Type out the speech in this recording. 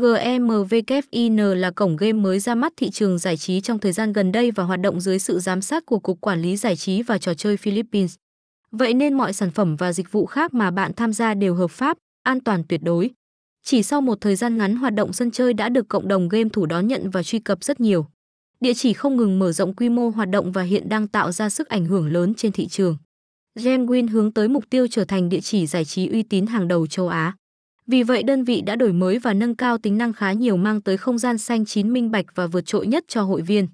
GMVKIN là cổng game mới ra mắt thị trường giải trí trong thời gian gần đây và hoạt động dưới sự giám sát của Cục Quản lý Giải trí và Trò chơi Philippines. Vậy nên mọi sản phẩm và dịch vụ khác mà bạn tham gia đều hợp pháp, an toàn tuyệt đối. Chỉ sau một thời gian ngắn hoạt động sân chơi đã được cộng đồng game thủ đón nhận và truy cập rất nhiều. Địa chỉ không ngừng mở rộng quy mô hoạt động và hiện đang tạo ra sức ảnh hưởng lớn trên thị trường. GameWin hướng tới mục tiêu trở thành địa chỉ giải trí uy tín hàng đầu châu Á. Vì vậy, đơn vị đã đổi mới và nâng cao tính năng khá nhiều, mang tới không gian xanh, chín minh bạch và vượt trội nhất cho hội viên.